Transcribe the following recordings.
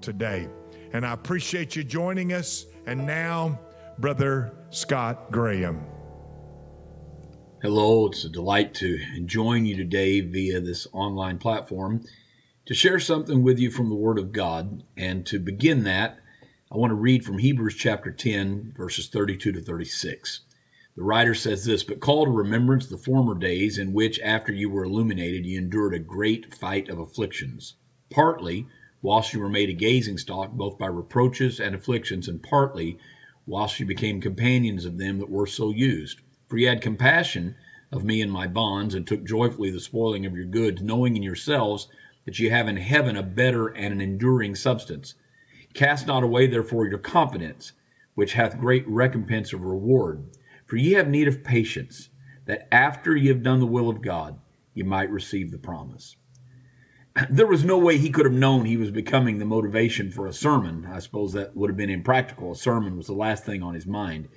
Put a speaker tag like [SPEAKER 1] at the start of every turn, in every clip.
[SPEAKER 1] Today. And I appreciate you joining us. And now, Brother Scott Graham.
[SPEAKER 2] Hello, it's a delight to join you today via this online platform to share something with you from the Word of God. And to begin that, I want to read from Hebrews chapter 10, verses 32 to 36. The writer says this But call to remembrance the former days in which, after you were illuminated, you endured a great fight of afflictions, partly whilst you were made a gazing stock, both by reproaches and afflictions, and partly whilst you became companions of them that were so used. For ye had compassion of me and my bonds, and took joyfully the spoiling of your goods, knowing in yourselves that ye have in heaven a better and an enduring substance. Cast not away therefore your confidence, which hath great recompense of reward. For ye have need of patience, that after ye have done the will of God, ye might receive the promise. There was no way he could have known he was becoming the motivation for a sermon. I suppose that would have been impractical. A sermon was the last thing on his mind.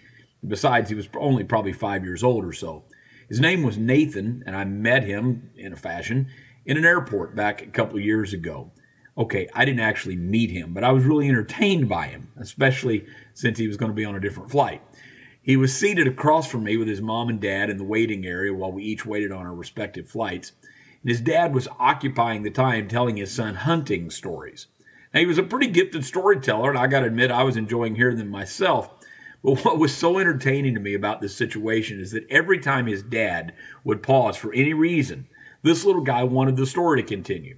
[SPEAKER 2] Besides, he was only probably five years old or so. His name was Nathan, and I met him in a fashion in an airport back a couple of years ago. Okay, I didn't actually meet him, but I was really entertained by him, especially since he was going to be on a different flight. He was seated across from me with his mom and dad in the waiting area while we each waited on our respective flights. And his dad was occupying the time telling his son hunting stories. Now, he was a pretty gifted storyteller, and I got to admit, I was enjoying hearing them myself. But what was so entertaining to me about this situation is that every time his dad would pause for any reason, this little guy wanted the story to continue.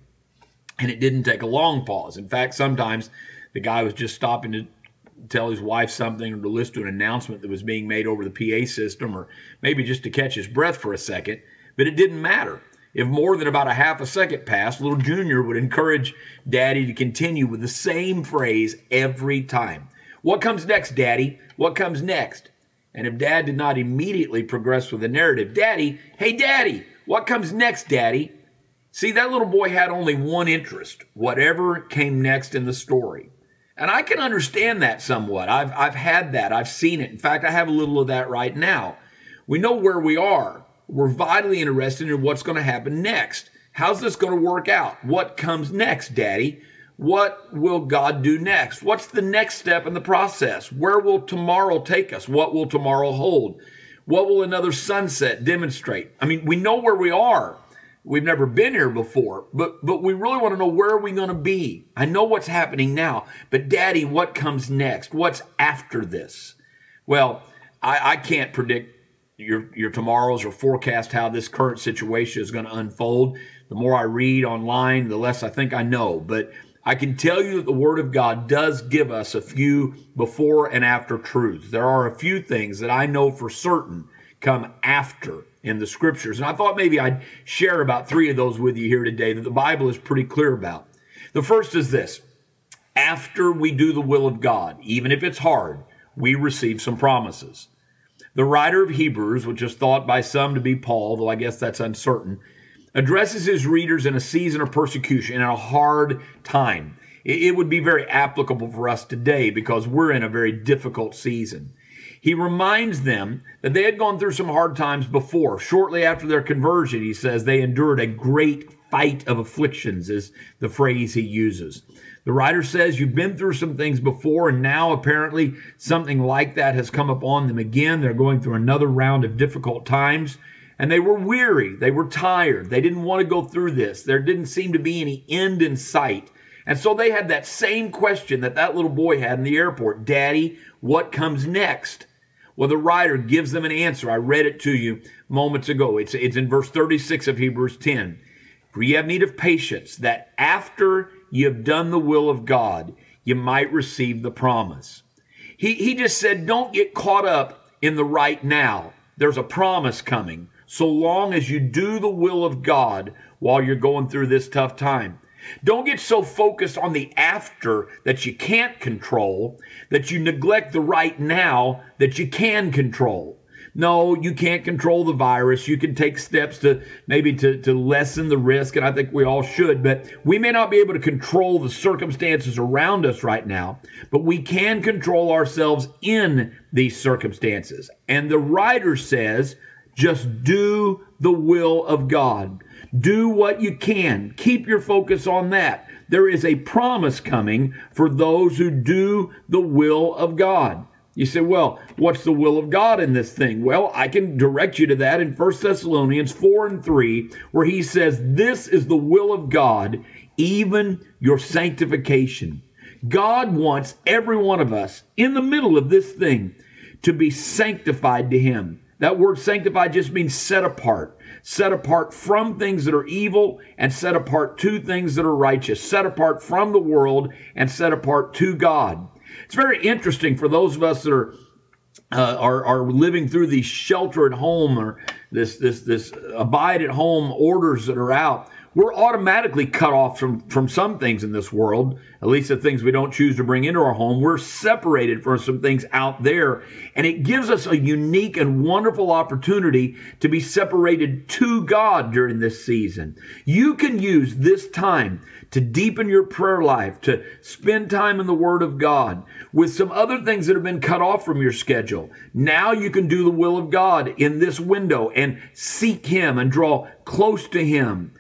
[SPEAKER 2] And it didn't take a long pause. In fact, sometimes the guy was just stopping to tell his wife something or to listen to an announcement that was being made over the PA system or maybe just to catch his breath for a second. But it didn't matter. If more than about a half a second passed, little Junior would encourage Daddy to continue with the same phrase every time. What comes next, Daddy? What comes next? And if Dad did not immediately progress with the narrative, Daddy, hey, Daddy, what comes next, Daddy? See, that little boy had only one interest whatever came next in the story. And I can understand that somewhat. I've, I've had that, I've seen it. In fact, I have a little of that right now. We know where we are. We're vitally interested in what's going to happen next. How's this going to work out? What comes next, Daddy? What will God do next? What's the next step in the process? Where will tomorrow take us? What will tomorrow hold? What will another sunset demonstrate? I mean, we know where we are. We've never been here before, but but we really want to know where are we going to be? I know what's happening now, but daddy, what comes next? What's after this? Well, I, I can't predict your your tomorrows or forecast how this current situation is going to unfold. The more I read online, the less I think I know, but I can tell you that the Word of God does give us a few before and after truths. There are a few things that I know for certain come after in the Scriptures. And I thought maybe I'd share about three of those with you here today that the Bible is pretty clear about. The first is this after we do the will of God, even if it's hard, we receive some promises. The writer of Hebrews, which is thought by some to be Paul, though I guess that's uncertain, addresses his readers in a season of persecution and a hard time. It would be very applicable for us today because we're in a very difficult season. He reminds them that they had gone through some hard times before. Shortly after their conversion, he says they endured a great fight of afflictions, is the phrase he uses. The writer says you've been through some things before, and now apparently something like that has come upon them again. They're going through another round of difficult times. And they were weary. They were tired. They didn't want to go through this. There didn't seem to be any end in sight. And so they had that same question that that little boy had in the airport Daddy, what comes next? Well, the writer gives them an answer. I read it to you moments ago. It's, it's in verse 36 of Hebrews 10. For ye have need of patience, that after you have done the will of God, you might receive the promise. He, he just said, don't get caught up in the right now. There's a promise coming, so long as you do the will of God while you're going through this tough time. Don't get so focused on the after that you can't control that you neglect the right now that you can control. No, you can't control the virus. You can take steps to maybe to, to lessen the risk, and I think we all should, but we may not be able to control the circumstances around us right now, but we can control ourselves in these circumstances. And the writer says, just do the will of God. Do what you can. Keep your focus on that. There is a promise coming for those who do the will of God. You say, well, what's the will of God in this thing? Well, I can direct you to that in 1 Thessalonians 4 and 3, where he says, This is the will of God, even your sanctification. God wants every one of us in the middle of this thing to be sanctified to him. That word sanctified just means set apart, set apart from things that are evil and set apart to things that are righteous, set apart from the world and set apart to God. It's very interesting for those of us that are uh, are, are living through these shelter at home or this this this abide at home orders that are out we're automatically cut off from, from some things in this world, at least the things we don't choose to bring into our home. We're separated from some things out there. And it gives us a unique and wonderful opportunity to be separated to God during this season. You can use this time to deepen your prayer life, to spend time in the Word of God with some other things that have been cut off from your schedule. Now you can do the will of God in this window and seek Him and draw close to Him.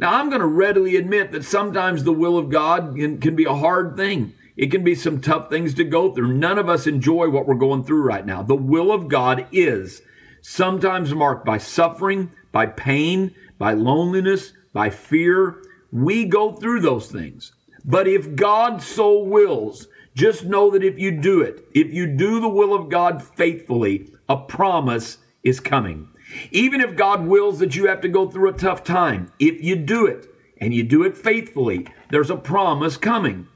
[SPEAKER 2] Now, I'm going to readily admit that sometimes the will of God can, can, be a hard thing. It can be some tough things to go through. None of us enjoy what we're going through right now. The will of God is sometimes marked by suffering, by pain, by loneliness, by fear. We go through those things. But if God so wills, just know that if you do it, if you do the will of God faithfully, a promise is coming. Even if God wills that you have to go through a tough time, if you do it and you do it faithfully, there's a promise coming.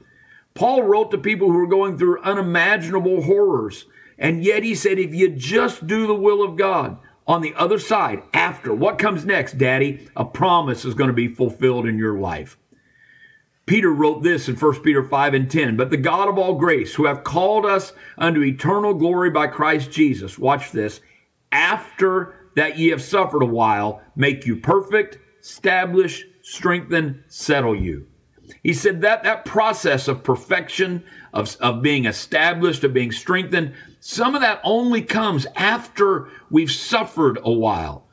[SPEAKER 2] Paul wrote to people who were going through unimaginable horrors, and yet he said, if you just do the will of God, on the other side, after, what comes next, Daddy? A promise is going to be fulfilled in your life. Peter wrote this in 1 Peter 5 and 10. But the God of all grace, who have called us unto eternal glory by Christ Jesus, watch this, after that ye have suffered a while, make you perfect, establish, strengthen, settle you. He said that that process of perfection, of, of being established, of being strengthened, some of that only comes after we've suffered a while.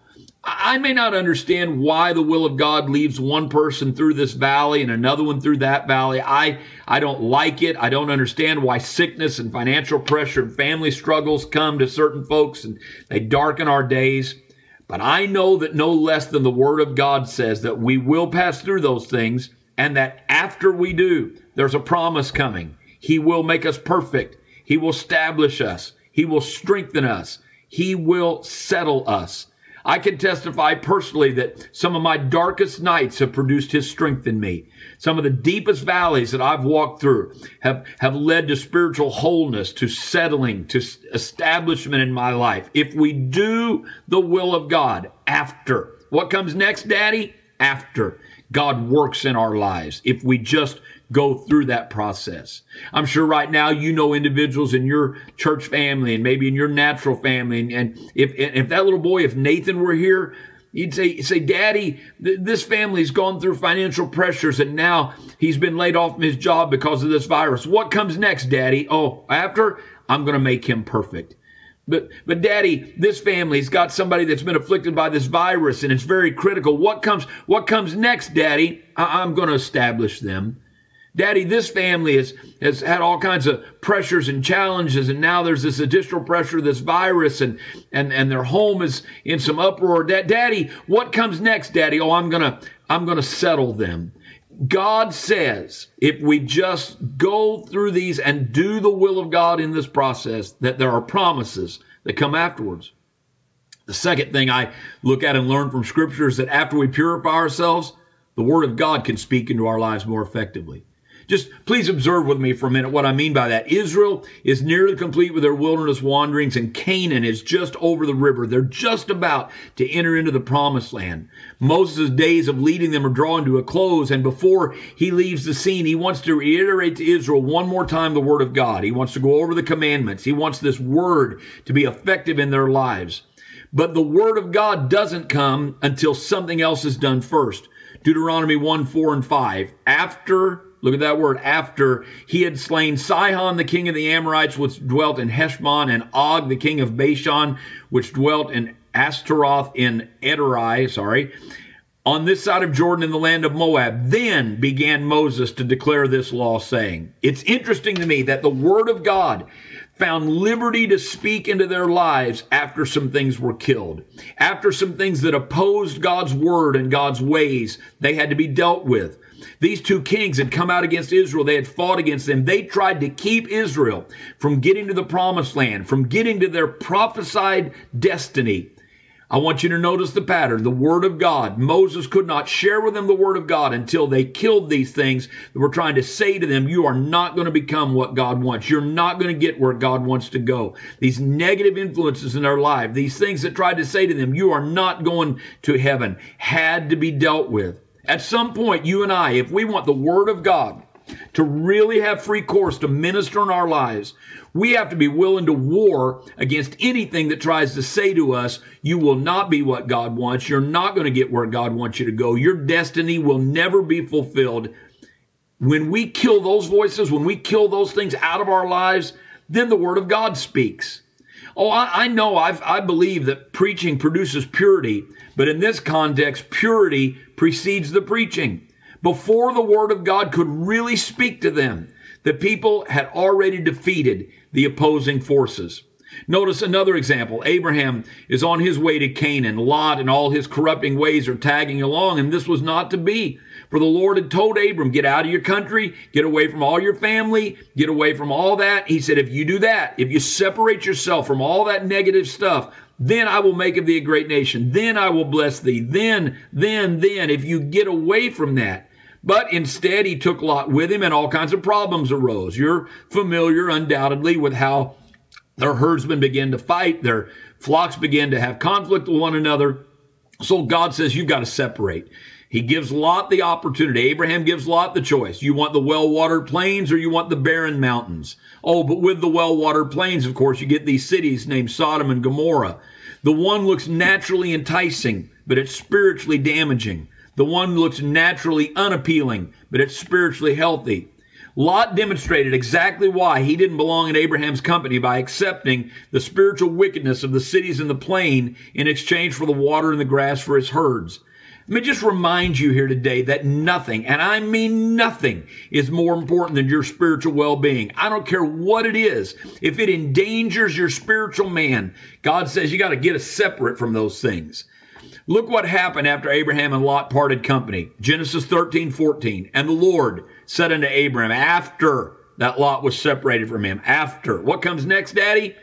[SPEAKER 2] I may not understand why the will of God leaves one person through this valley and another one through that valley. I, I don't like it. I don't understand why sickness and financial pressure and family struggles come to certain folks and they darken our days. But I know that no less than the Word of God says that we will pass through those things and that after we do, there's a promise coming. He will make us perfect. He will establish us. He will strengthen us. He will settle us. I can testify personally that some of my darkest nights have produced his strength in me. Some of the deepest valleys that I've walked through have, have led to spiritual wholeness, to settling, to establishment in my life. If we do the will of God after, what comes next, Daddy? After. God works in our lives. If we just go through that process. I'm sure right now you know individuals in your church family and maybe in your natural family. And, and if, if that little boy, if Nathan were here, You'd say, say, Daddy, th- this family's gone through financial pressures and now he's been laid off from his job because of this virus. What comes next, Daddy? Oh, after I'm going to make him perfect. But, but daddy, this family's got somebody that's been afflicted by this virus and it's very critical. What comes, what comes next, daddy? I, I'm going to establish them. Daddy, this family has, has had all kinds of pressures and challenges, and now there's this additional pressure, this virus, and, and, and their home is in some uproar. Daddy, what comes next, Daddy? Oh, I'm gonna, I'm gonna settle them. God says if we just go through these and do the will of God in this process, that there are promises that come afterwards. The second thing I look at and learn from Scripture is that after we purify ourselves, the Word of God can speak into our lives more effectively. Just please observe with me for a minute what I mean by that. Israel is nearly complete with their wilderness wanderings, and Canaan is just over the river. They're just about to enter into the promised land. Moses' days of leading them are drawing to a close, and before he leaves the scene, he wants to reiterate to Israel one more time the word of God. He wants to go over the commandments. He wants this word to be effective in their lives. But the word of God doesn't come until something else is done first. Deuteronomy 1, 4, and 5. After Look at that word. After he had slain Sihon, the king of the Amorites, which dwelt in Heshbon, and Og, the king of Bashan, which dwelt in Ashtaroth in Edrei, sorry, on this side of Jordan in the land of Moab. Then began Moses to declare this law, saying, It's interesting to me that the word of God found liberty to speak into their lives after some things were killed. After some things that opposed God's word and God's ways, they had to be dealt with. These two kings had come out against Israel. They had fought against them. They tried to keep Israel from getting to the promised land, from getting to their prophesied destiny. I want you to notice the pattern. The Word of God. Moses could not share with them the Word of God until they killed these things that were trying to say to them, you are not going to become what God wants. You're not going to get where God wants to go. These negative influences in their life, these things that tried to say to them, you are not going to heaven, had to be dealt with. At some point, you and I, if we want the Word of God to really have free course to minister in our lives, we have to be willing to war against anything that tries to say to us, you will not be what God wants. You're not going to get where God wants you to go. Your destiny will never be fulfilled. When we kill those voices, when we kill those things out of our lives, then the word of God speaks. Oh, I, I know, I've, I believe that preaching produces purity, but in this context, purity precedes the preaching. Before the word of God could really speak to them, the people had already defeated the opposing forces. Notice another example. Abraham is on his way to Canaan. Lot and all his corrupting ways are tagging along, and this was not to be. For the Lord had told Abram, get out of your country, get away from all your family, get away from all that. He said, if you do that, if you separate yourself from all that negative stuff, then I will make of thee a great nation. Then I will bless thee. Then, then, then, if you get away from that, but instead, he took Lot with him, and all kinds of problems arose. You're familiar, undoubtedly, with how their herdsmen began to fight, their flocks began to have conflict with one another. So God says, You've got to separate. He gives Lot the opportunity. Abraham gives Lot the choice. You want the well watered plains or you want the barren mountains? Oh, but with the well watered plains, of course, you get these cities named Sodom and Gomorrah. The one looks naturally enticing, but it's spiritually damaging. The one looks naturally unappealing, but it's spiritually healthy. Lot demonstrated exactly why he didn't belong in Abraham's company by accepting the spiritual wickedness of the cities in the plain in exchange for the water and the grass for his herds. Let me just remind you here today that nothing, and I mean nothing, is more important than your spiritual well being. I don't care what it is. If it endangers your spiritual man, God says you got to get us separate from those things. Look what happened after Abraham and Lot parted company. Genesis 13, 14. And the Lord said unto Abraham, after that Lot was separated from him, after. What comes next, Daddy?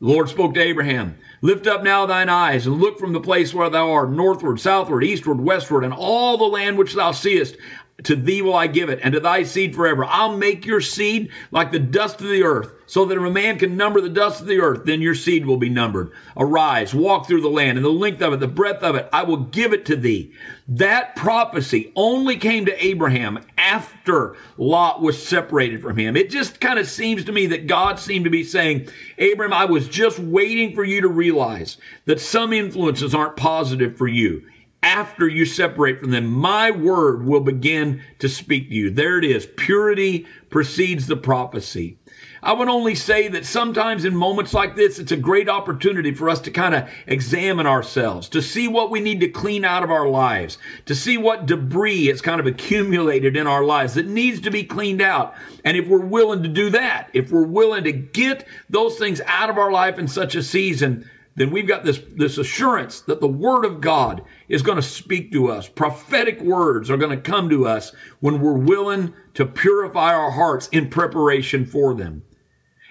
[SPEAKER 2] The Lord spoke to Abraham, Lift up now thine eyes and look from the place where thou art, northward, southward, eastward, westward, and all the land which thou seest. To thee will I give it, and to thy seed forever. I'll make your seed like the dust of the earth so that if a man can number the dust of the earth, then your seed will be numbered. Arise, walk through the land, and the length of it, the breadth of it, I will give it to thee. That prophecy only came to Abraham after Lot was separated from him. It just kind of seems to me that God seemed to be saying, Abraham, I was just waiting for you to realize that some influences aren't positive for you after you separate from them, my word will begin to speak to you. There it is. Purity precedes the prophecy. I would only say that sometimes in moments like this, it's a great opportunity for us to kind of examine ourselves, to see what we need to clean out of our lives, to see what debris has kind of accumulated in our lives that needs to be cleaned out. And if we're willing to do that, if we're willing to get those things out of our life in such a season, then we've got this, this assurance that the Word of God is going to speak to us. Prophetic words are going to come to us when we're willing to purify our hearts in preparation for them.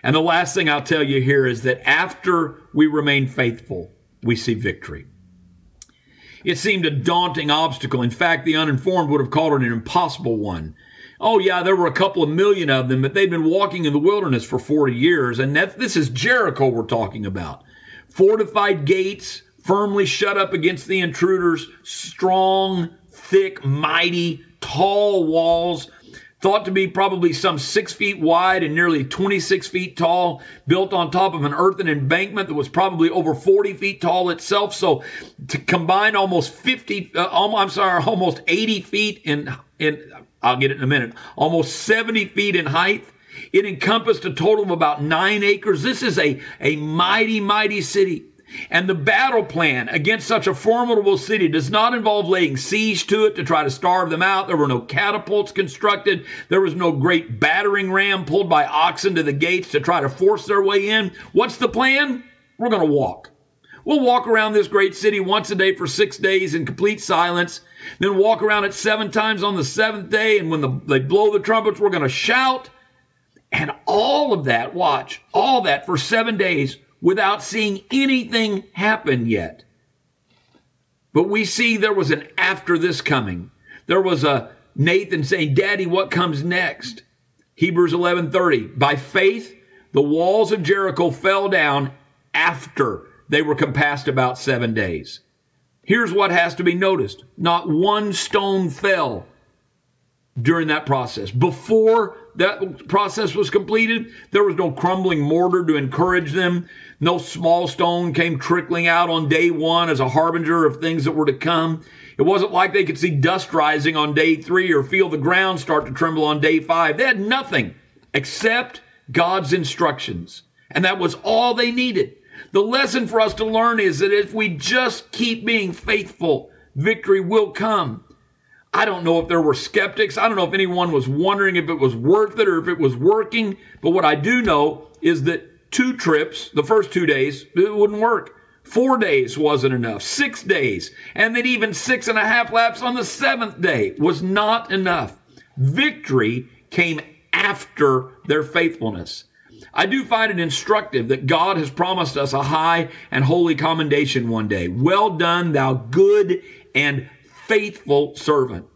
[SPEAKER 2] And the last thing I'll tell you here is that after we remain faithful, we see victory. It seemed a daunting obstacle. In fact, the uninformed would have called it an impossible one. Oh, yeah, there were a couple of million of them, but they'd been walking in the wilderness for 40 years. And that, this is Jericho we're talking about. Fortified gates, firmly shut up against the intruders, strong, thick, mighty, tall walls, thought to be probably some six feet wide and nearly 26 feet tall, built on top of an earthen embankment that was probably over 40 feet tall itself. So to combine almost 50, uh, I'm sorry, almost 80 feet in, in, I'll get it in a minute, almost 70 feet in height. It encompassed a total of about nine acres. This is a, a mighty, mighty city. And the battle plan against such a formidable city does not involve laying siege to it to try to starve them out. There were no catapults constructed. There was no great battering ram pulled by oxen to the gates to try to force their way in. What's the plan? We're going to walk. We'll walk around this great city once a day for six days in complete silence, then walk around it seven times on the seventh day. And when the, they blow the trumpets, we're going to shout. And all of that, watch, all that for seven days without seeing anything happen yet. But we see there was an after this coming. There was a Nathan saying, Daddy, what comes next? Hebrews 11:30. By faith, the walls of Jericho fell down after they were compassed about seven days. Here's what has to be noticed. Not one stone fell during that process. Before that process was completed, there was no crumbling mortar to encourage them. No small stone came trickling out on day one as a harbinger of things that were to come. It wasn't like they could see dust rising on day three or feel the ground start to tremble on day five. They had nothing except God's instructions. And that was all they needed. The lesson for us to learn is that if we just keep being faithful, victory will come. I don't know if there were skeptics. I don't know if anyone was wondering if it was worth it or if it was working. But what I do know is that two trips, the first two days, it wouldn't work. Four days wasn't enough. Six days. And then even six and a half laps on the seventh day was not enough. Victory came after their faithfulness. I do find it instructive that God has promised us a high and holy commendation one day. Well done, thou good and faithful servant.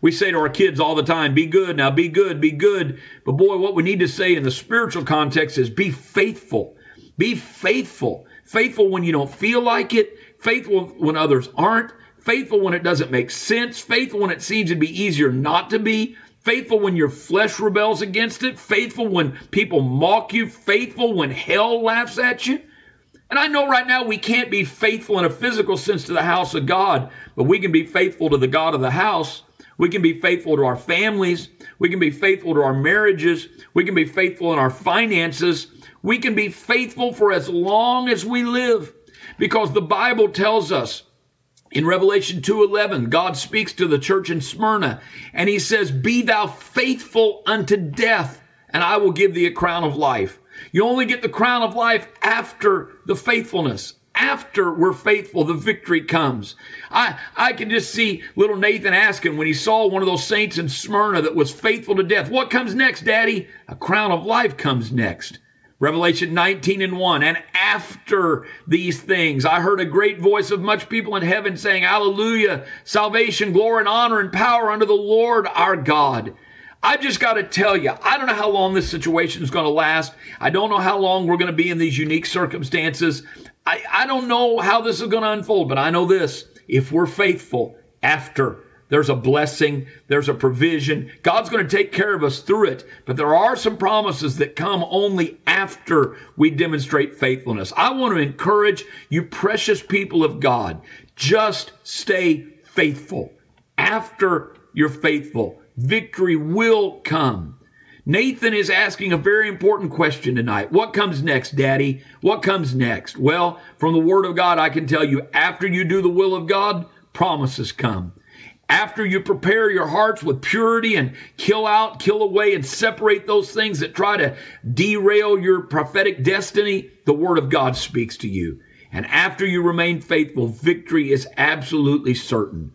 [SPEAKER 2] We say to our kids all the time, be good, now be good, be good. But boy, what we need to say in the spiritual context is be faithful. Be faithful. Faithful when you don't feel like it, faithful when others aren't, faithful when it doesn't make sense, faithful when it seems to be easier not to be, faithful when your flesh rebels against it, faithful when people mock you, faithful when hell laughs at you. And I know right now we can't be faithful in a physical sense to the house of God, but we can be faithful to the God of the house. We can be faithful to our families. We can be faithful to our marriages. We can be faithful in our finances. We can be faithful for as long as we live because the Bible tells us in Revelation 2:11 God speaks to the church in Smyrna and he says be thou faithful unto death and I will give thee a crown of life. You only get the crown of life after the faithfulness. After we're faithful, the victory comes. I, I can just see little Nathan asking when he saw one of those saints in Smyrna that was faithful to death, What comes next, Daddy? A crown of life comes next. Revelation 19 and 1. And after these things, I heard a great voice of much people in heaven saying, Hallelujah, salvation, glory, and honor and power unto the Lord our God. I just got to tell you, I don't know how long this situation is going to last. I don't know how long we're going to be in these unique circumstances. I, I don't know how this is going to unfold, but I know this. If we're faithful after, there's a blessing, there's a provision. God's going to take care of us through it, but there are some promises that come only after we demonstrate faithfulness. I want to encourage you, precious people of God, just stay faithful. After you're faithful, victory will come. Nathan is asking a very important question tonight. What comes next, Daddy? What comes next? Well, from the Word of God, I can tell you after you do the will of God, promises come. After you prepare your hearts with purity and kill out, kill away, and separate those things that try to derail your prophetic destiny, the Word of God speaks to you. And after you remain faithful, victory is absolutely certain.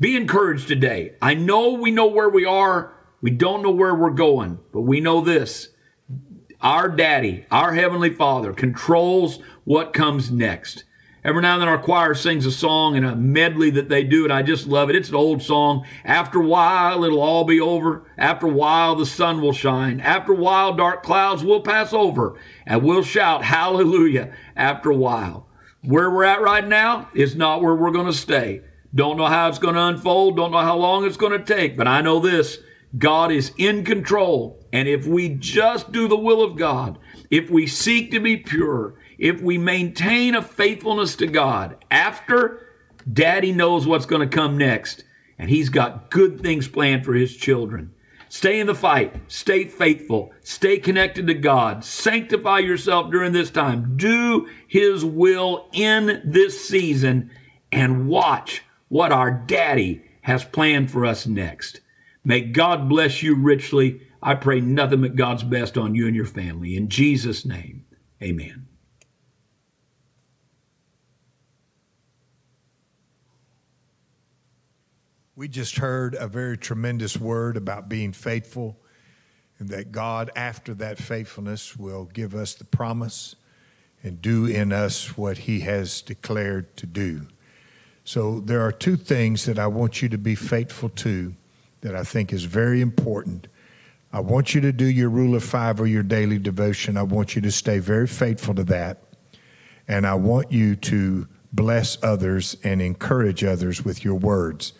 [SPEAKER 2] Be encouraged today. I know we know where we are. We don't know where we're going, but we know this. Our daddy, our heavenly father controls what comes next. Every now and then our choir sings a song and a medley that they do, and I just love it. It's an old song. After a while, it'll all be over. After a while, the sun will shine. After a while, dark clouds will pass over, and we'll shout hallelujah after a while. Where we're at right now is not where we're going to stay. Don't know how it's going to unfold. Don't know how long it's going to take, but I know this God is in control. And if we just do the will of God, if we seek to be pure, if we maintain a faithfulness to God, after daddy knows what's going to come next, and he's got good things planned for his children. Stay in the fight. Stay faithful. Stay connected to God. Sanctify yourself during this time. Do His will in this season and watch what our daddy has planned for us next. May God bless you richly. I pray nothing but God's best on you and your family. In Jesus' name, amen.
[SPEAKER 1] We just heard a very tremendous word about being faithful, and that God, after that faithfulness, will give us the promise and do in us what He has declared to do. So, there are two things that I want you to be faithful to that I think is very important. I want you to do your rule of five or your daily devotion. I want you to stay very faithful to that. And I want you to bless others and encourage others with your words.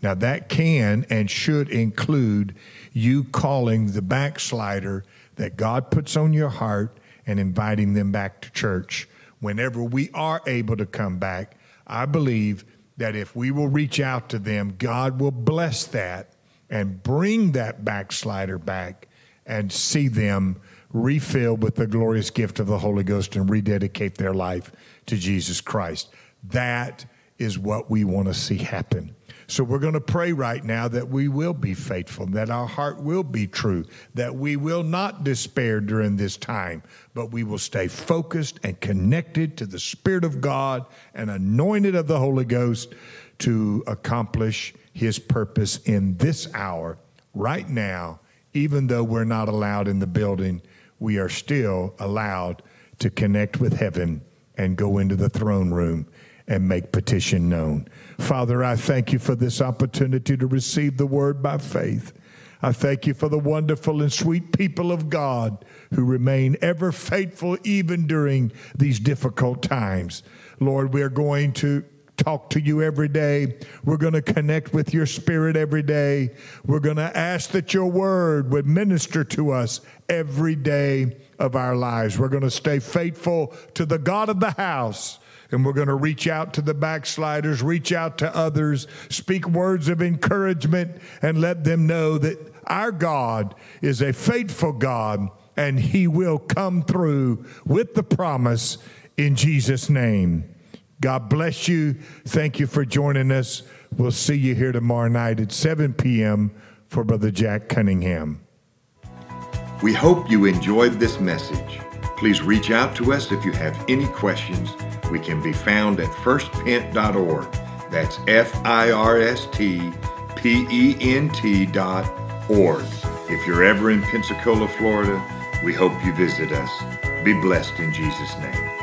[SPEAKER 1] Now, that can and should include you calling the backslider that God puts on your heart and inviting them back to church. Whenever we are able to come back, I believe that if we will reach out to them, God will bless that and bring that backslider back and see them refilled with the glorious gift of the Holy Ghost and rededicate their life to Jesus Christ. That is what we want to see happen. So we're going to pray right now that we will be faithful, that our heart will be true, that we will not despair during this time, but we will stay focused and connected to the Spirit of God and anointed of the Holy Ghost to accomplish His purpose in this hour, right now, even though we're not allowed in the building, we are still allowed to connect with heaven and go into the throne room and make petition known. Father, I thank you for this opportunity to receive the word by faith. I thank you for the wonderful and sweet people of God who remain ever faithful even during these difficult times. Lord, we're going to talk to you every day. We're going to connect with your spirit every day. We're going to ask that your word would minister to us every day of our lives. We're going to stay faithful to the God of the house and we're going to reach out to the backsliders, reach out to others, speak words of encouragement, and let them know that our God is a faithful God and He will come through with the promise in Jesus' name. God bless you. Thank you for joining us. We'll see you here tomorrow night at 7 p.m. for Brother Jack Cunningham.
[SPEAKER 3] We hope you enjoyed this message. Please reach out to us if you have any questions. We can be found at firstpent.org. That's F I R S T P E N T dot org. If you're ever in Pensacola, Florida, we hope you visit us. Be blessed in Jesus' name.